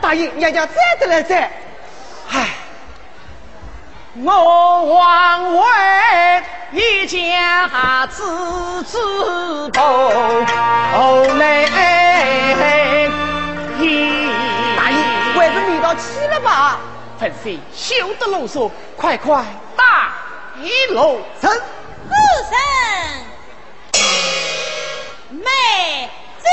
大爷，娘娘再得来再，唉，我王位一家子子头来，大爷，还是你到起了吧？粉妃，休得啰嗦，快快打一路走。夫人，妹子。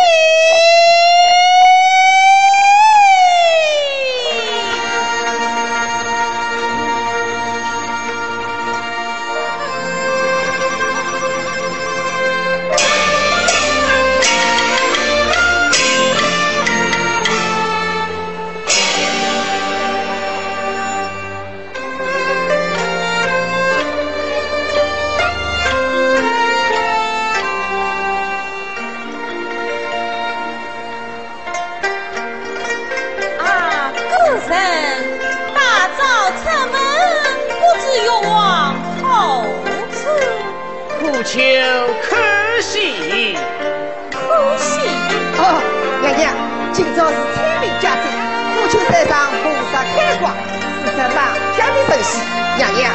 今朝是清明佳节，父亲山上菩萨开光，四山上天地神喜，娘娘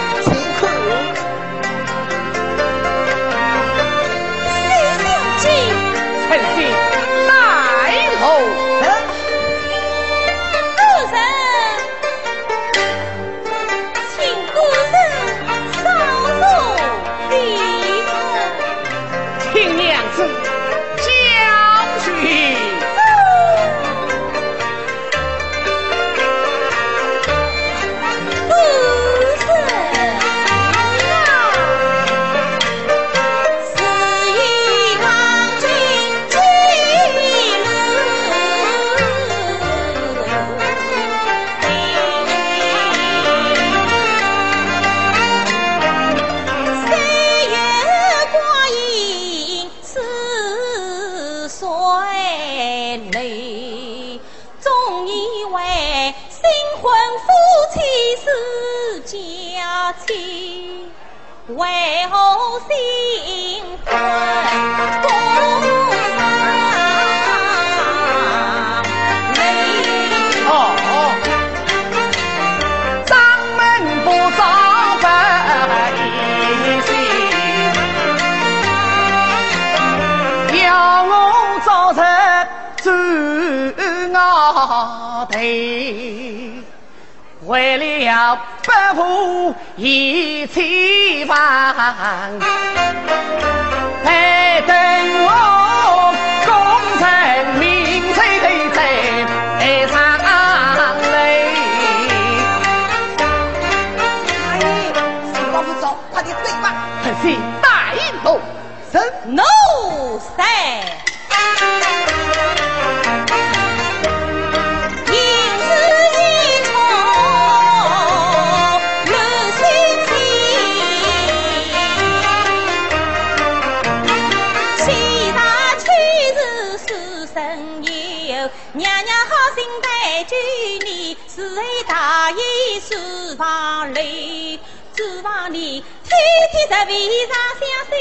围上相随，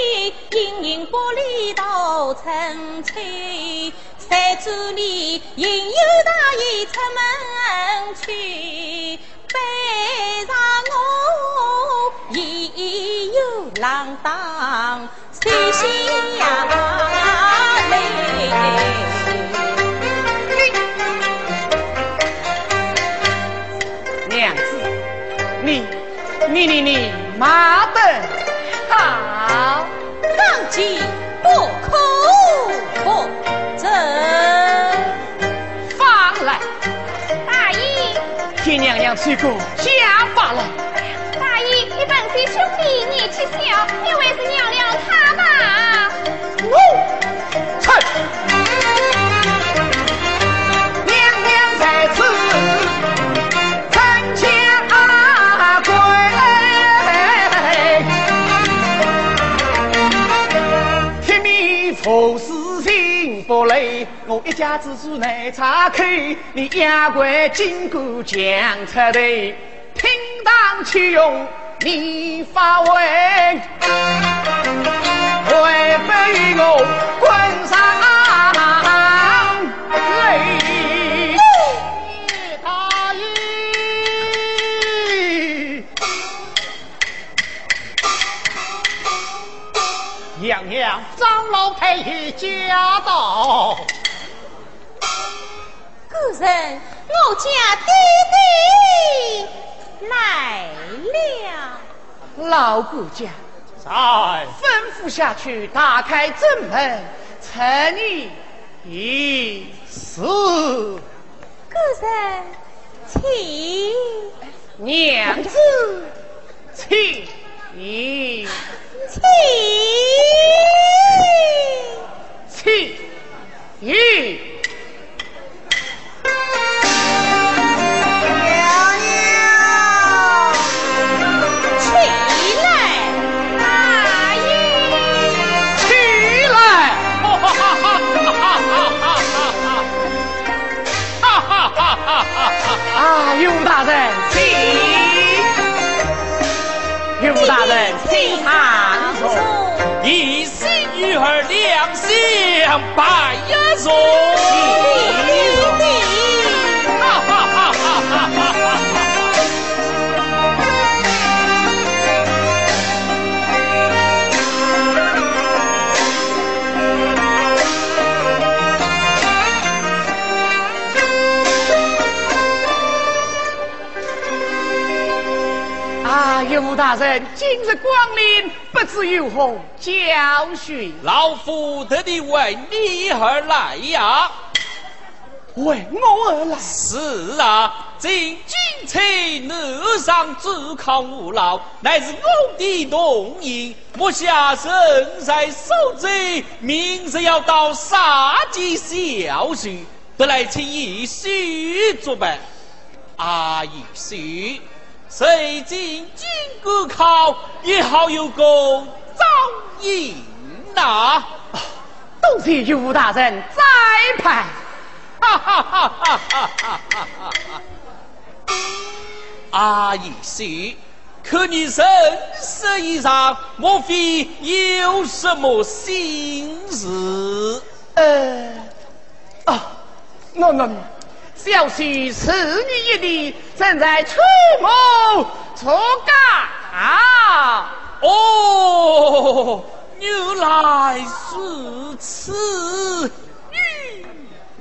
隐隐玻璃都成吹。山竹里引诱大爷出门去，背上我也有浪荡水下泪。你你你，马等，娘娘吹过家法了。家之主难插口，你丫鬟金管讲出头，听当起用你发威，会被我滚上门。大，娘娘张老太爷驾到。个人，我家弟弟来了。老顾家，在吩咐下去，打开正门，臣你一事。个人，请娘子，上自考无劳，乃是我的动意。目下身在守贼，明日要到杀鸡小许，得来请一许作伴。阿一许。谁进金戈考，也好有个照应呐！都是岳大人栽培。哈哈哈哈哈哈哈哈！阿姨说，可你身世衣裳，莫非有什么心事？呃，啊，我我。小婿此女一地，正在出谋出啊！哦，原来是此。女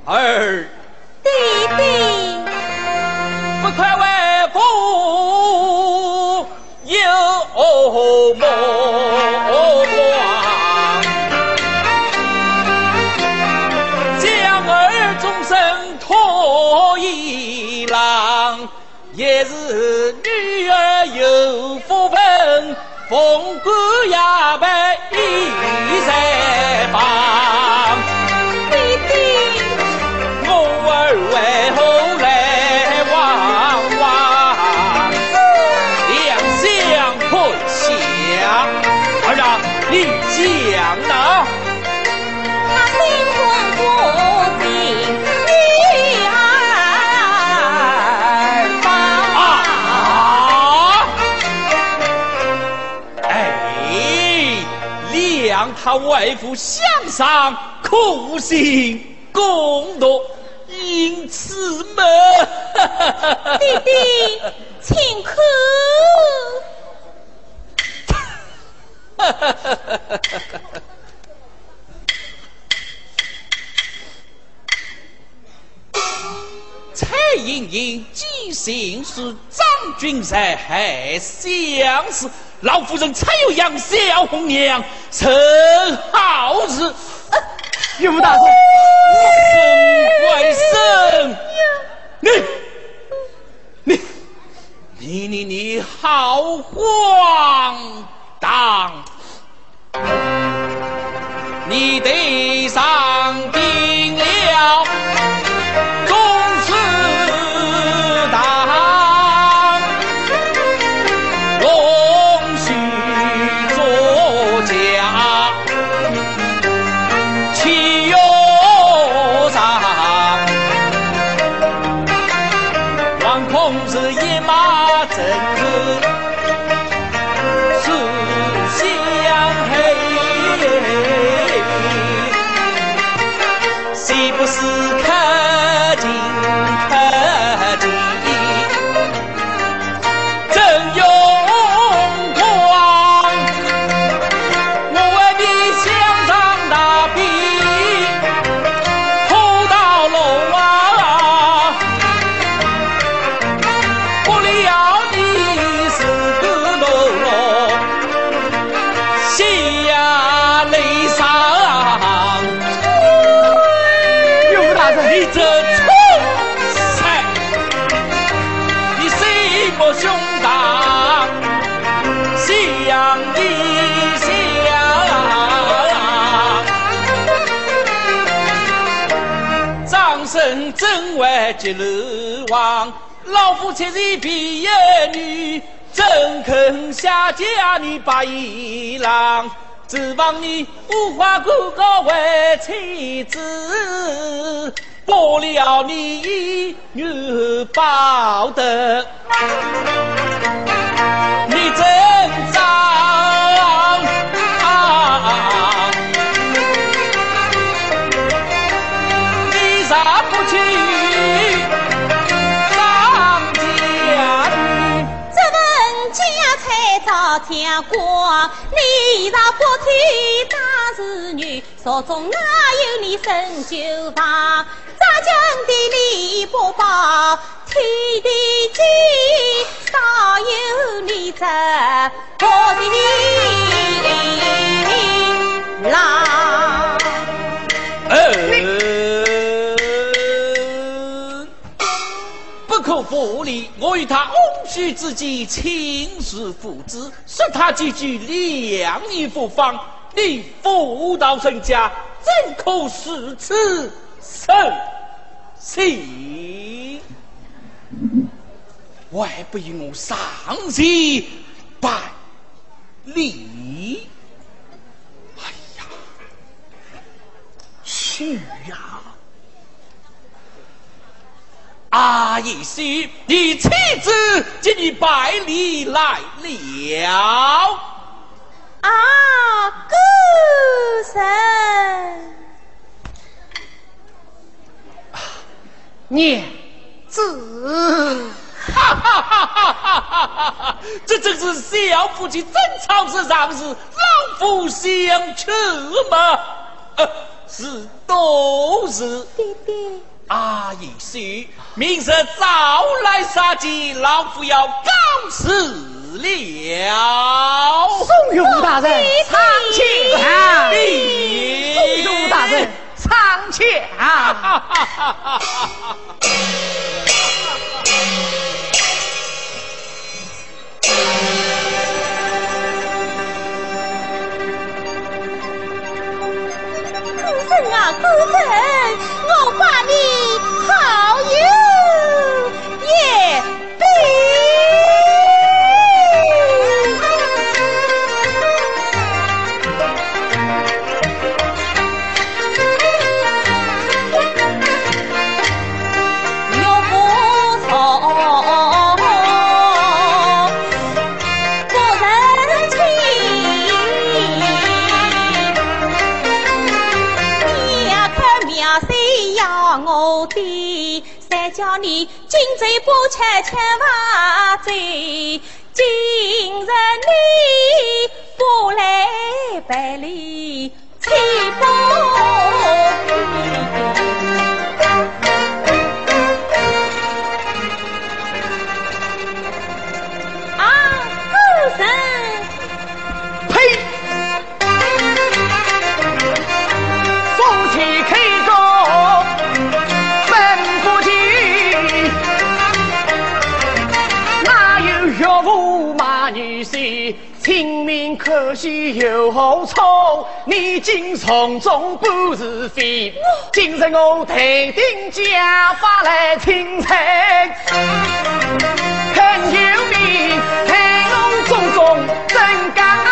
儿，弟弟，不愧为父有谋。破一郎，也是女儿有福分，凤冠也被一三方。为父相上，苦心功读，因此门弟弟请看。蔡莹莹寄信是张君才还相似。老夫人才有养小红娘，陈好日。岳父大人，生怪生，你你你你你好荒老夫妾是毕业女，怎肯下嫁你八一郎？指望你无花果高为妻子，过了你女报得，你真脏。天光，你若不听大儿女，手中哪有你生就房？扎江的李伯伯，天地间少有你这好的郎。府里，我与他翁婿之间亲如父子，说他几句良言不方，你妇道人家怎可视此生心？还不与我上前拜礼？哎呀，去呀！阿姨婿，你妻子今日百里来了。啊，哥神，娘子，哈哈哈哈哈哈！这正是小夫妻争吵之上日，老夫相劝吗？呃，是都是。爹爹。阿姨婿，明日早来杀鸡，老夫要告辞了。宋勇大人，长枪！宋勇大人，长枪！孤身啊，孤臣，我把你好友千千万醉，可惜又何错？你今从中不是非。今日我头顶家发来请请，恳求你陪我种种真干。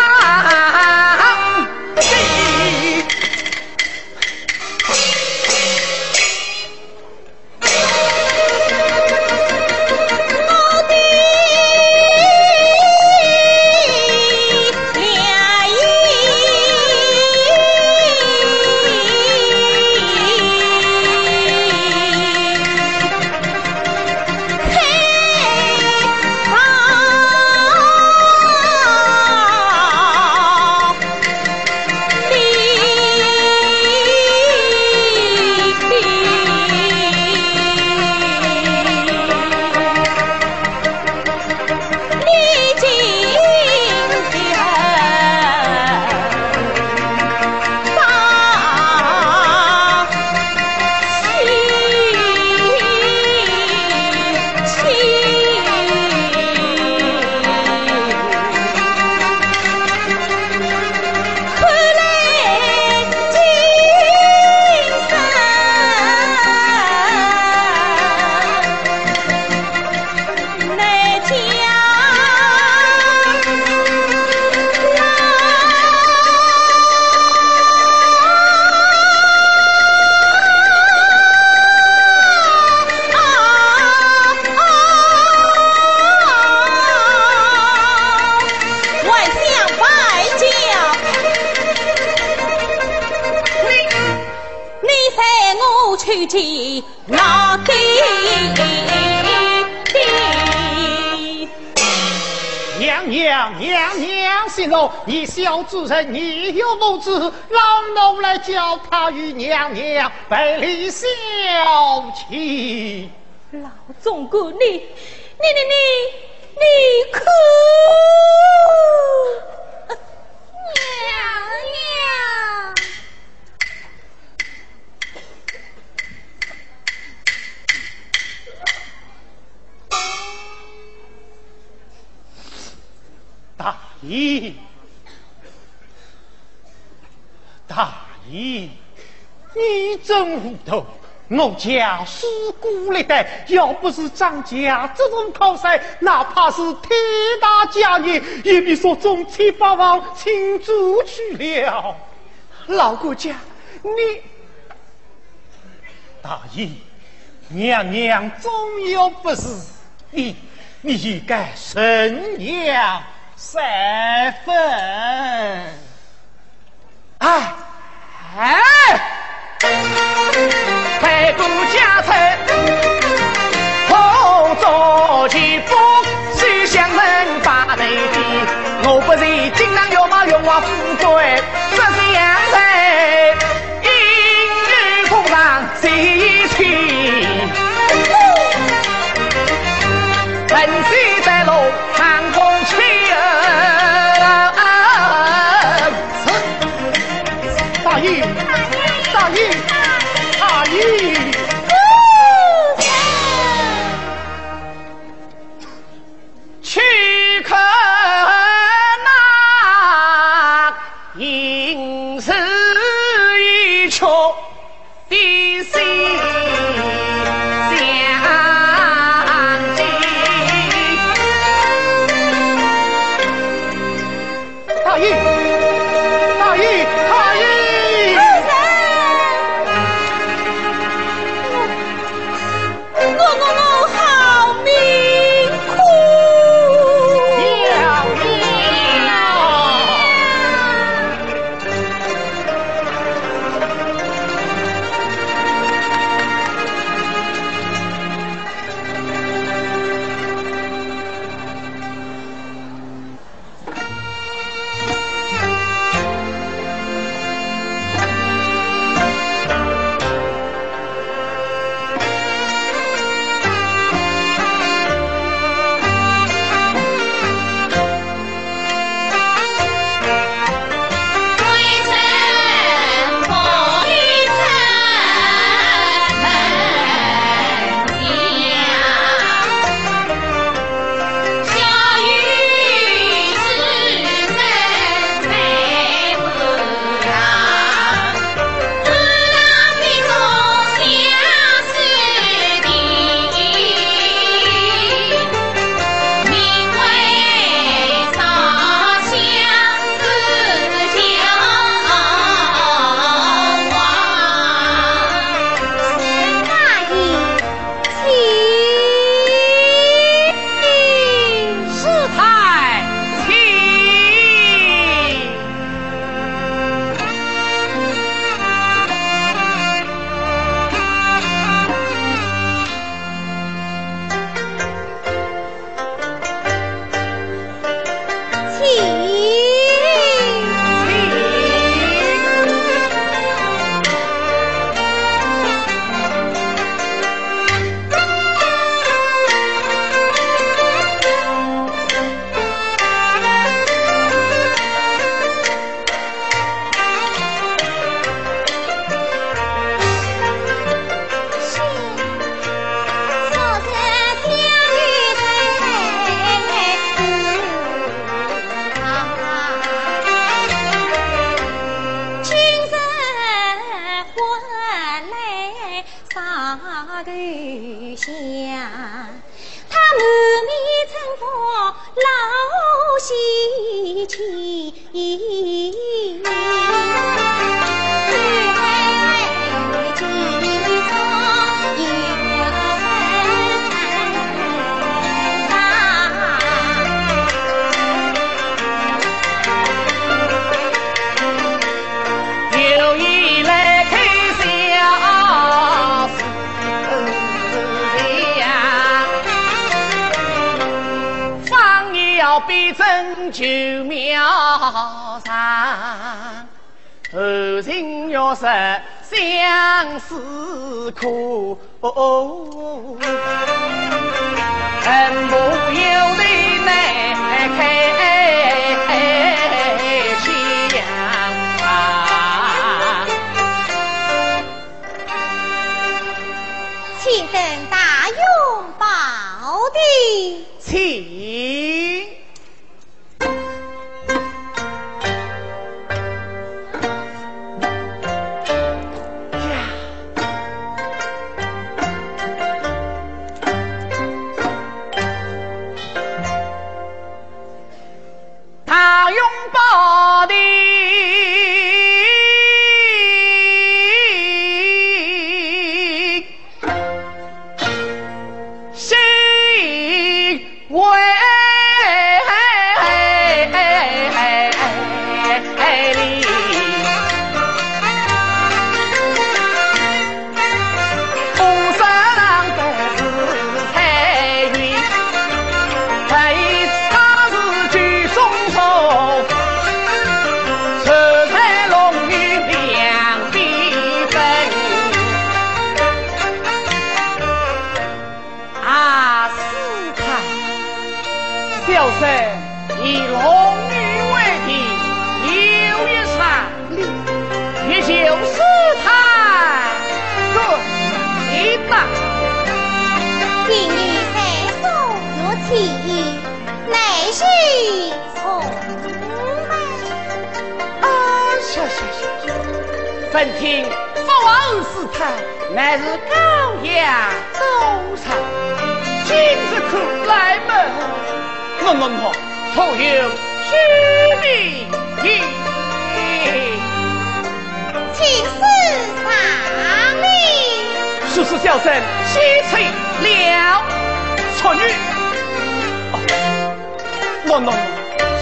大爷，你真糊涂！我家四姑历代，要不是张家这种靠山，哪怕是天大家业，也别说中七八王请主去了。老顾家，你大爷，娘娘总有不是，你你应该慎言三分。哎哎。太过家财，好做前夫，谁想能把头低？我不是经常要马荣华富贵，只想在英女风上谁是苦。恨听父王二师太乃是高阳州城，今日可来门？喏喏喏，徒有虚名义，请示上令。叔叔小生西翠了，错女。喏喏喏，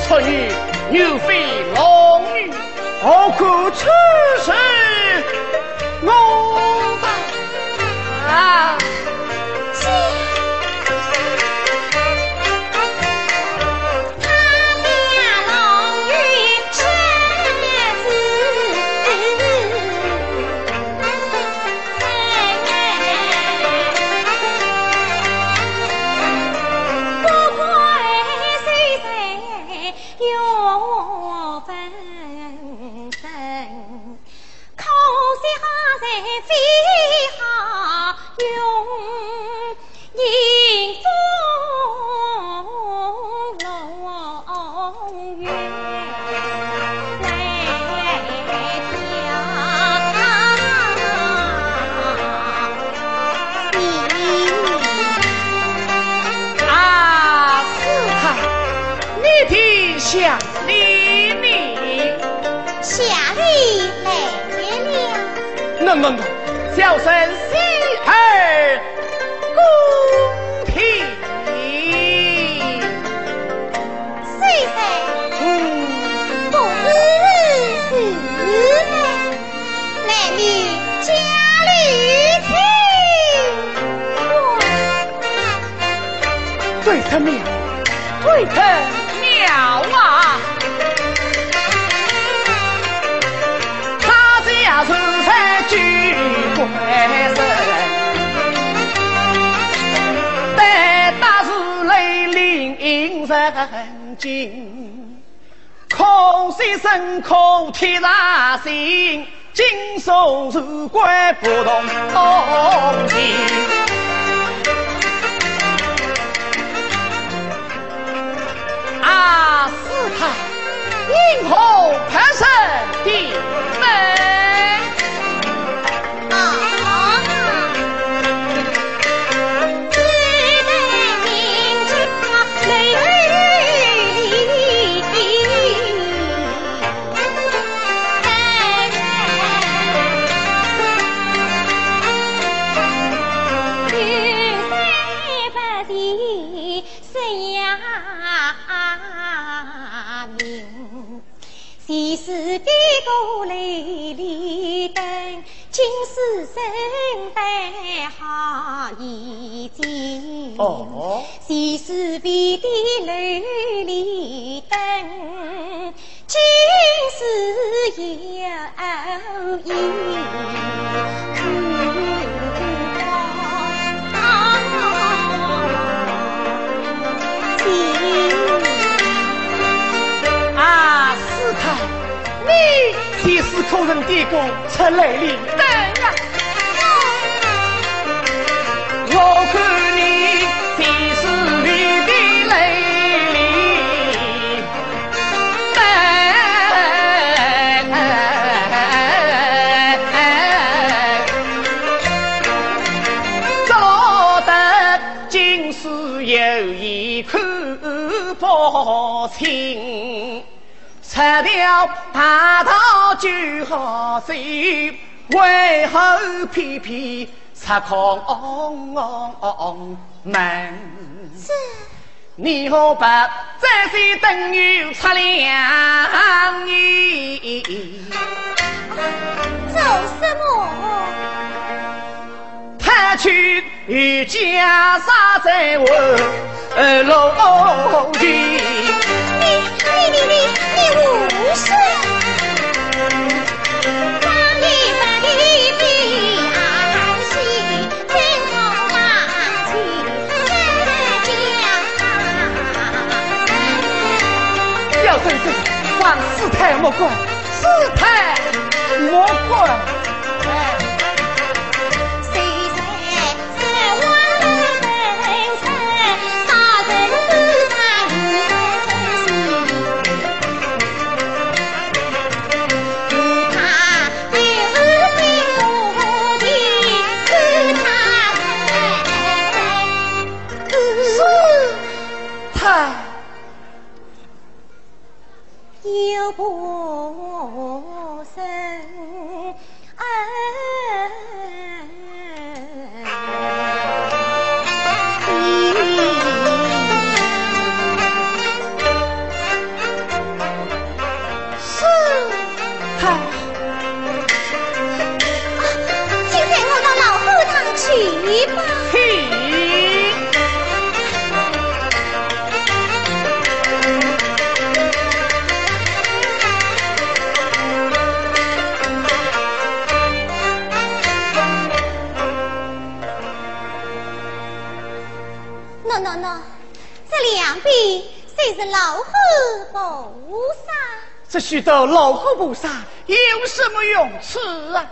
错女牛非龙女。何可此时我啊！笑声人惊，空心身空天上心，金手如关不动情。啊，斯坦，因何拍身哦。西施飞的琉璃灯今丝摇曳你可曾见过测来临大道就好走，为何偏偏插空门？是。你何不再三等有出良言？做什么？他去与家杀在我楼前。你你你你你无事！太莫怪，四太莫怪。老虎菩萨有什么用处啊？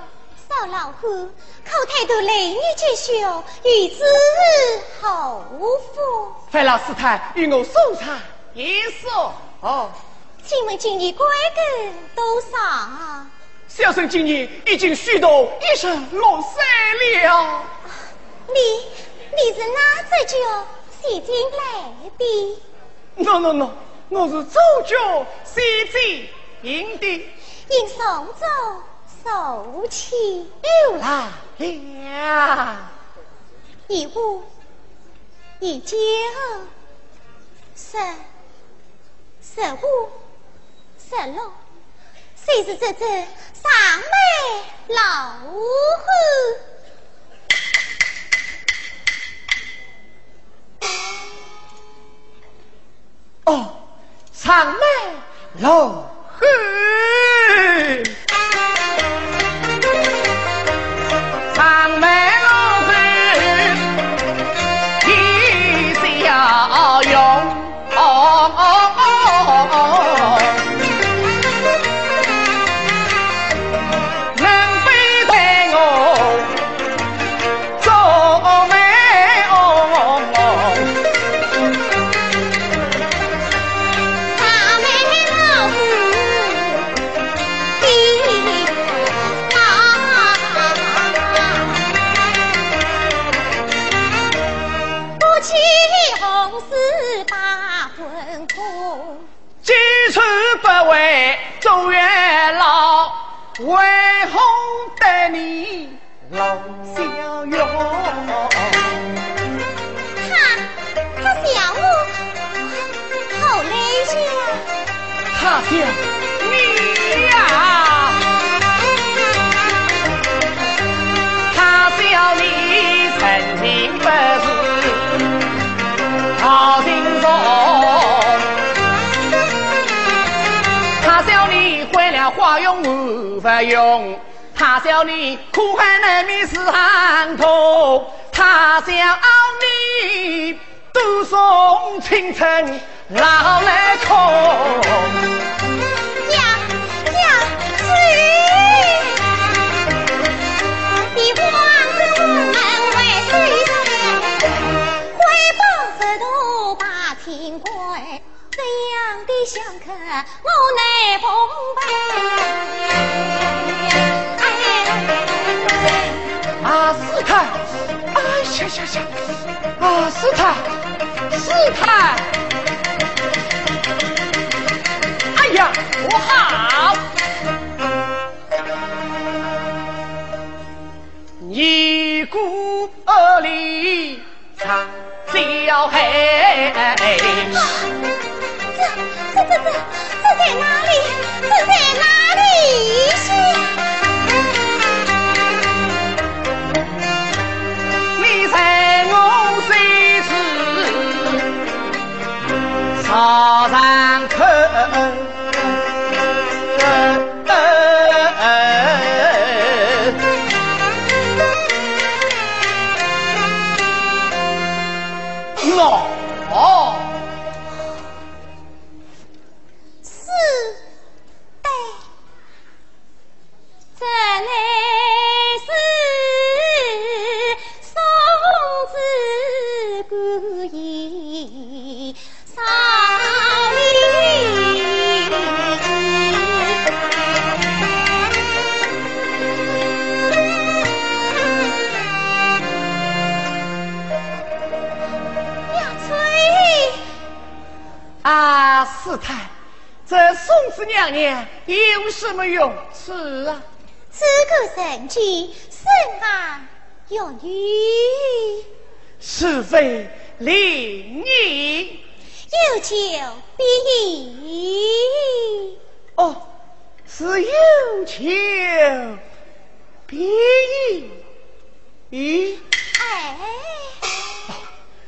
少老虎口太多雷女之秀，与之后福。范老师太与我送茶一说哦。请问今年贵庚多少啊？小生今年已经虚度一十六岁了。你你是哪只脚洗进来的？no no no，我是左脚西进营的，应送走受气又来了。一五一九十十五十六，谁是这只上美老虎？哦，长眉老虎。你呀，他笑你曾经不是好心肠，他笑你会了花容无法用，他笑你苦海难免是寒痛，他笑你独送青春老来空。哎呀呀呀！啊，师太，师太，哎呀，不好！一股恶力藏小黑。这这这这这在哪里？这在哪朝上口。娘娘有什么用处啊？此个神器，深谙有女，是非灵异，有求必应。哦，是有求必应。咦？哎，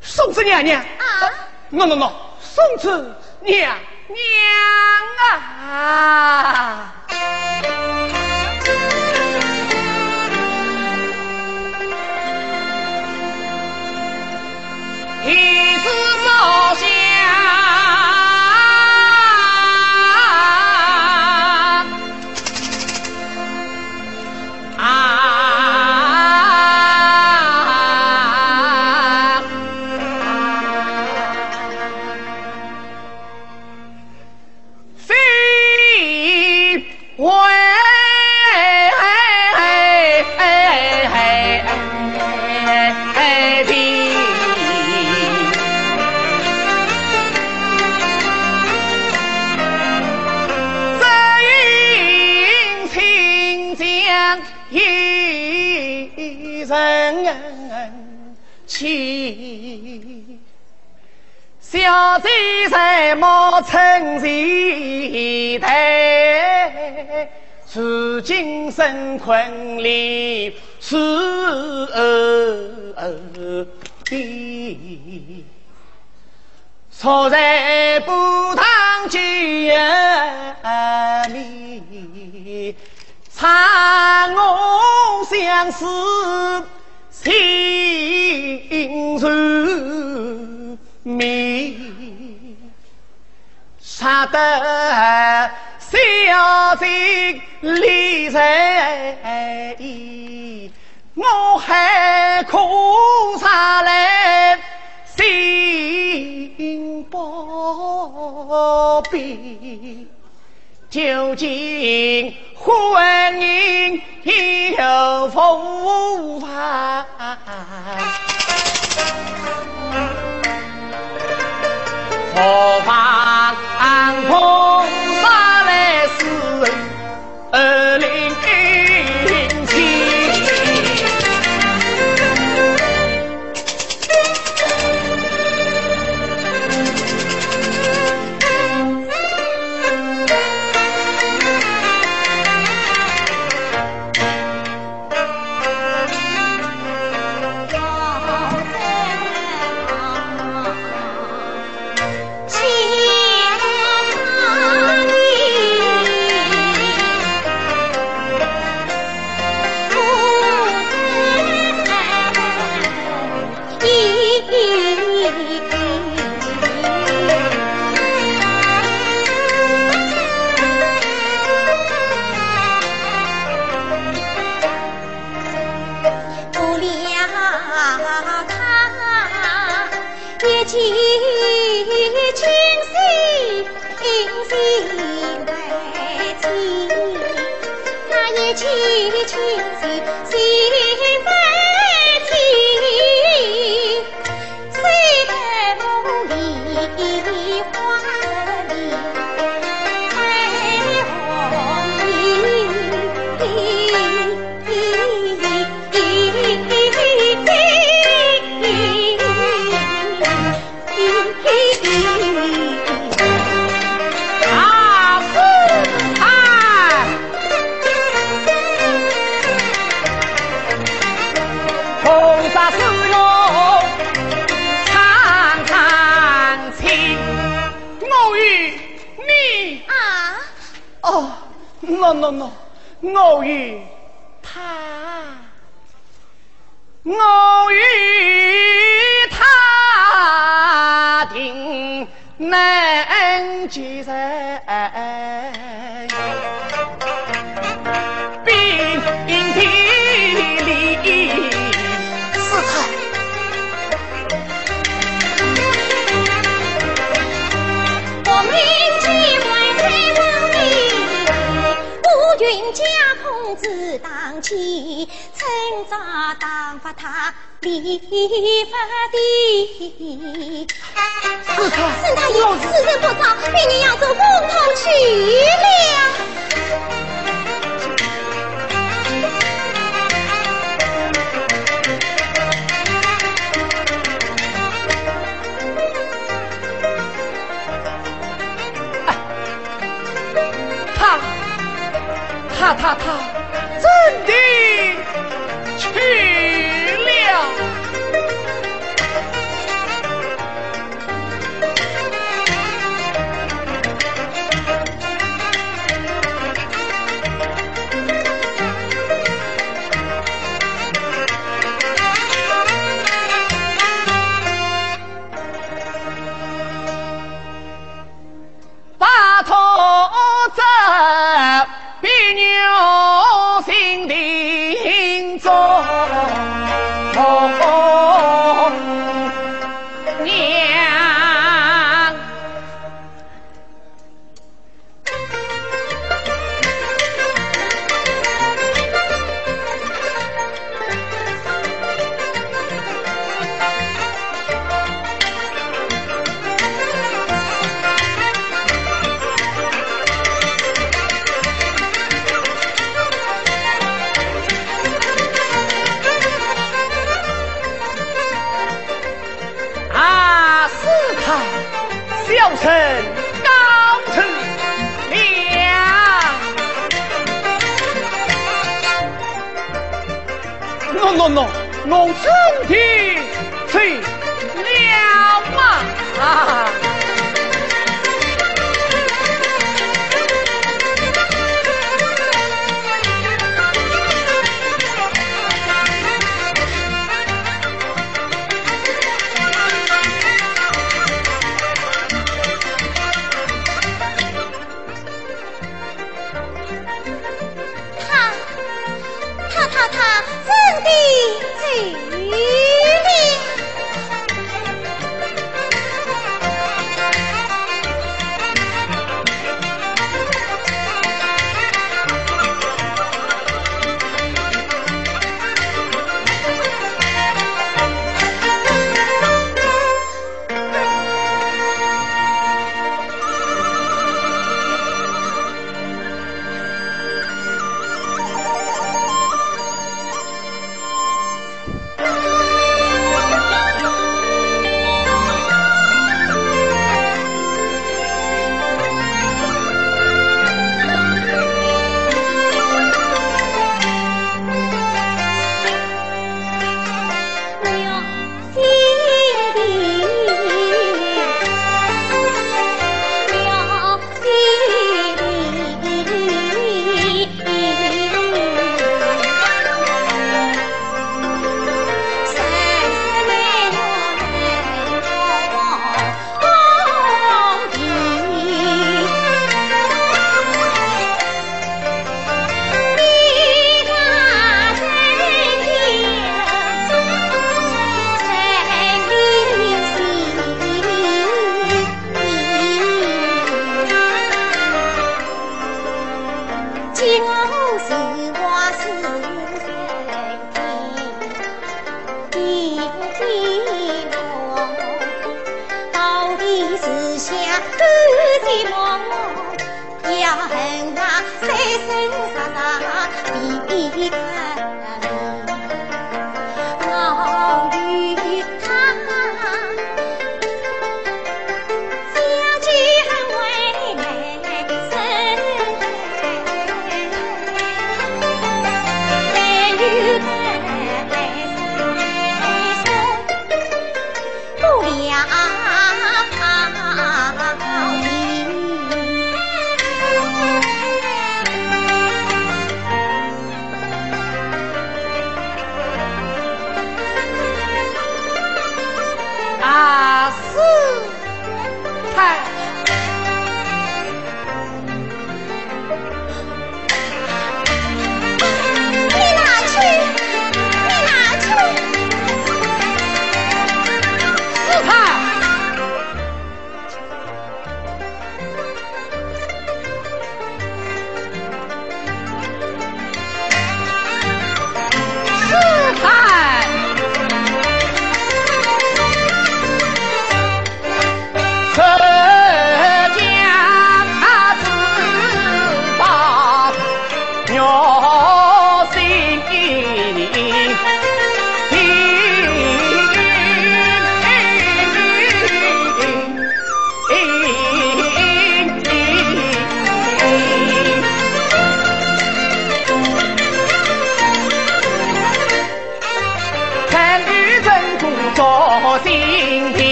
宋子娘娘啊喏喏喏，宋子。娘娘啊！一子冒险。小贼在冒称前台，如今身困里是地，坐在布堂见面，长我相思心愁。命杀得小贼离在，我还可啥来心不平？究竟婚姻有否法？喏喏，我与他，我与他定难结成。趁早当发他理发的。是他，是他有此人不早，被你要走风头去了。他，他，他，他。真的去了。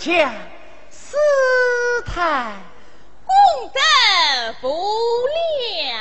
家师太，功德不量。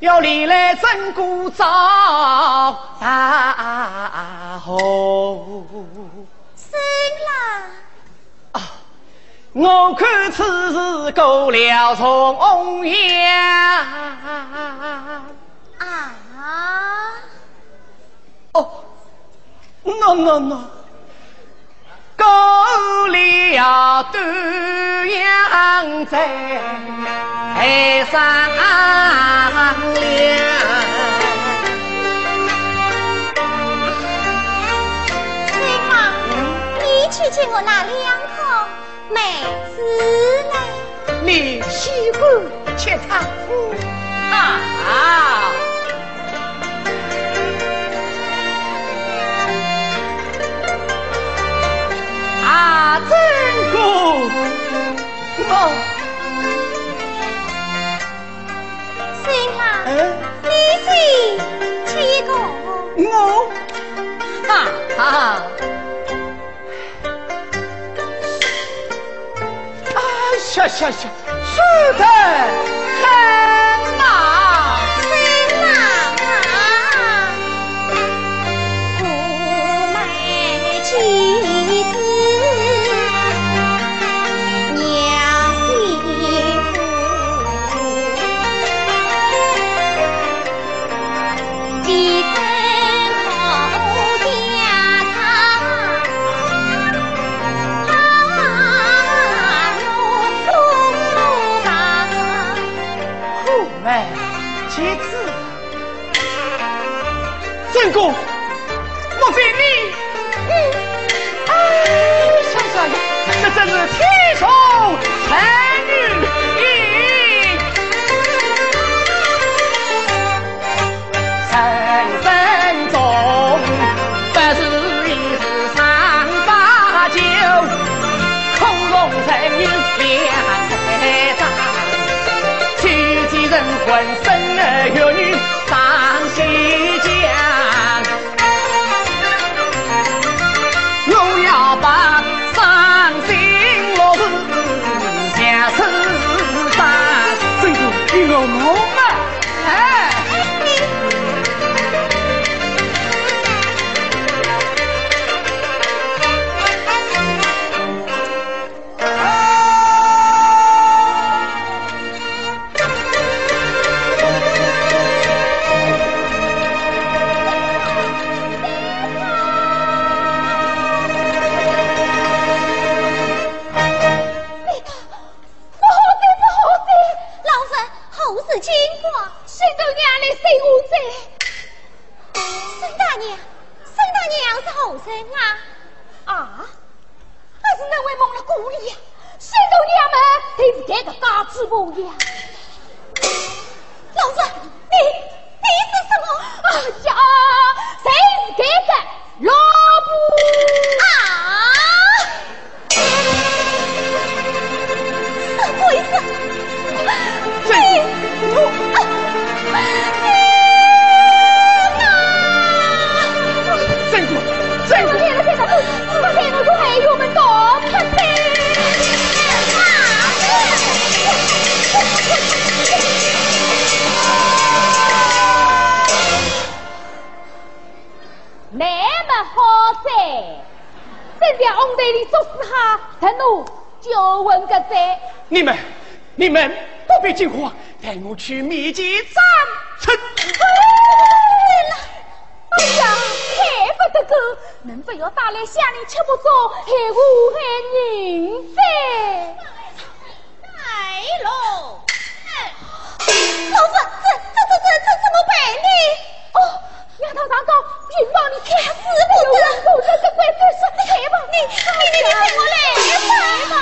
要历来争过招，大河。郎，啊！我看此事过了重央。啊！哦，那那那。勾了断肠在商量对方你去接我那两个妹子来你喜欢吃唱歌好真公，我孙啊，你是七个，我哈哈。啊，谢谢谢，收得很好。vergüenza. 云宝，你看死不得！我这个鬼子说：“黑去吧，你你你跟我来，吧。”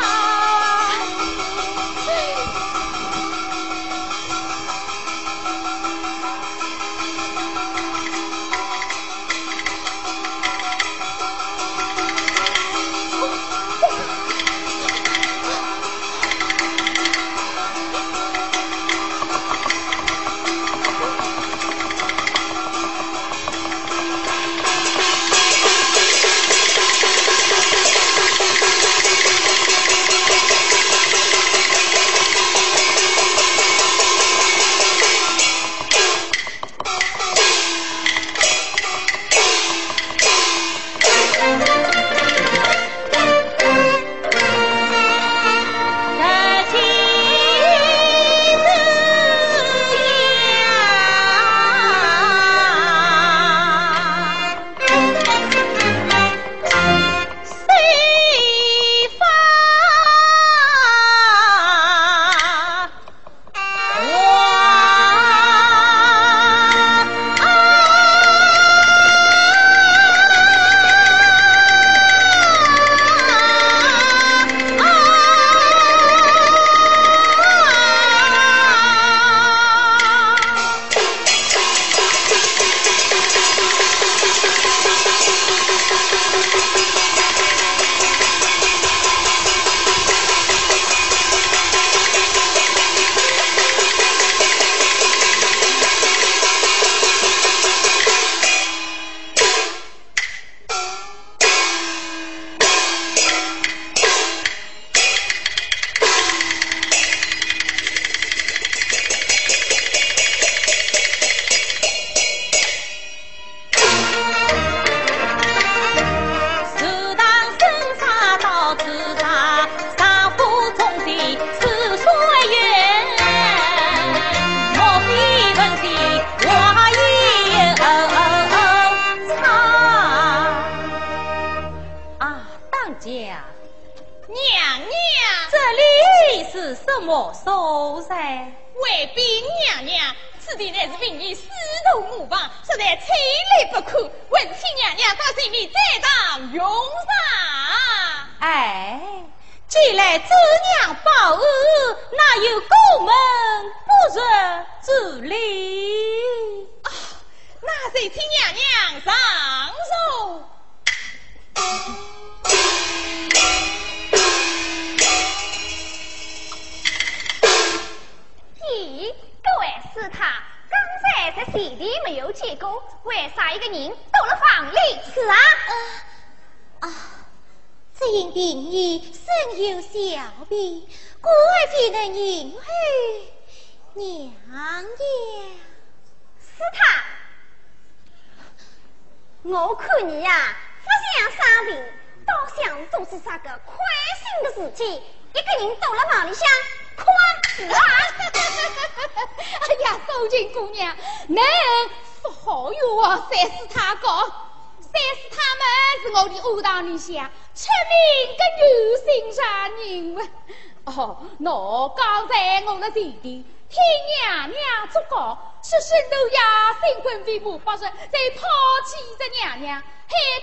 弟弟听娘娘祝告，说是奴呀新婚飞马不顺，再抛弃这娘娘，害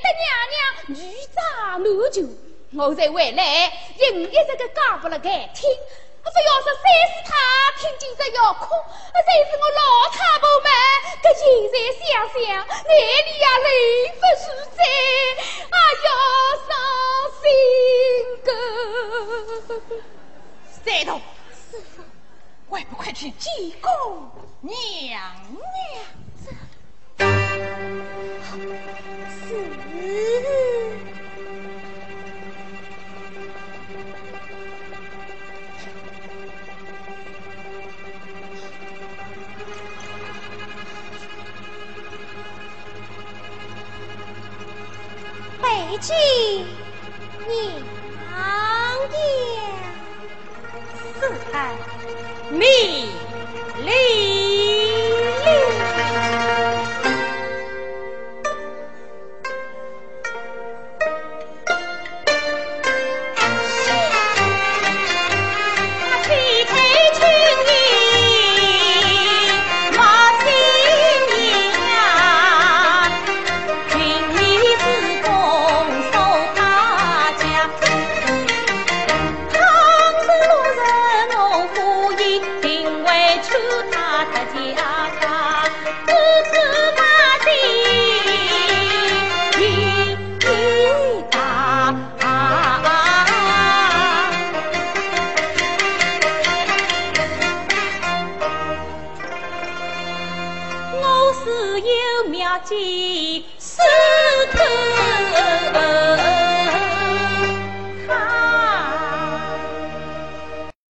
得娘娘女长难求。我才回来，人一直个讲不了该听。不要说三师太听见这要哭，才是我老太婆们。可现在想想，眼里呀泪不如在，啊要伤心个。三头，还不快去见过娘娘？是。北京娘娘，四太命令。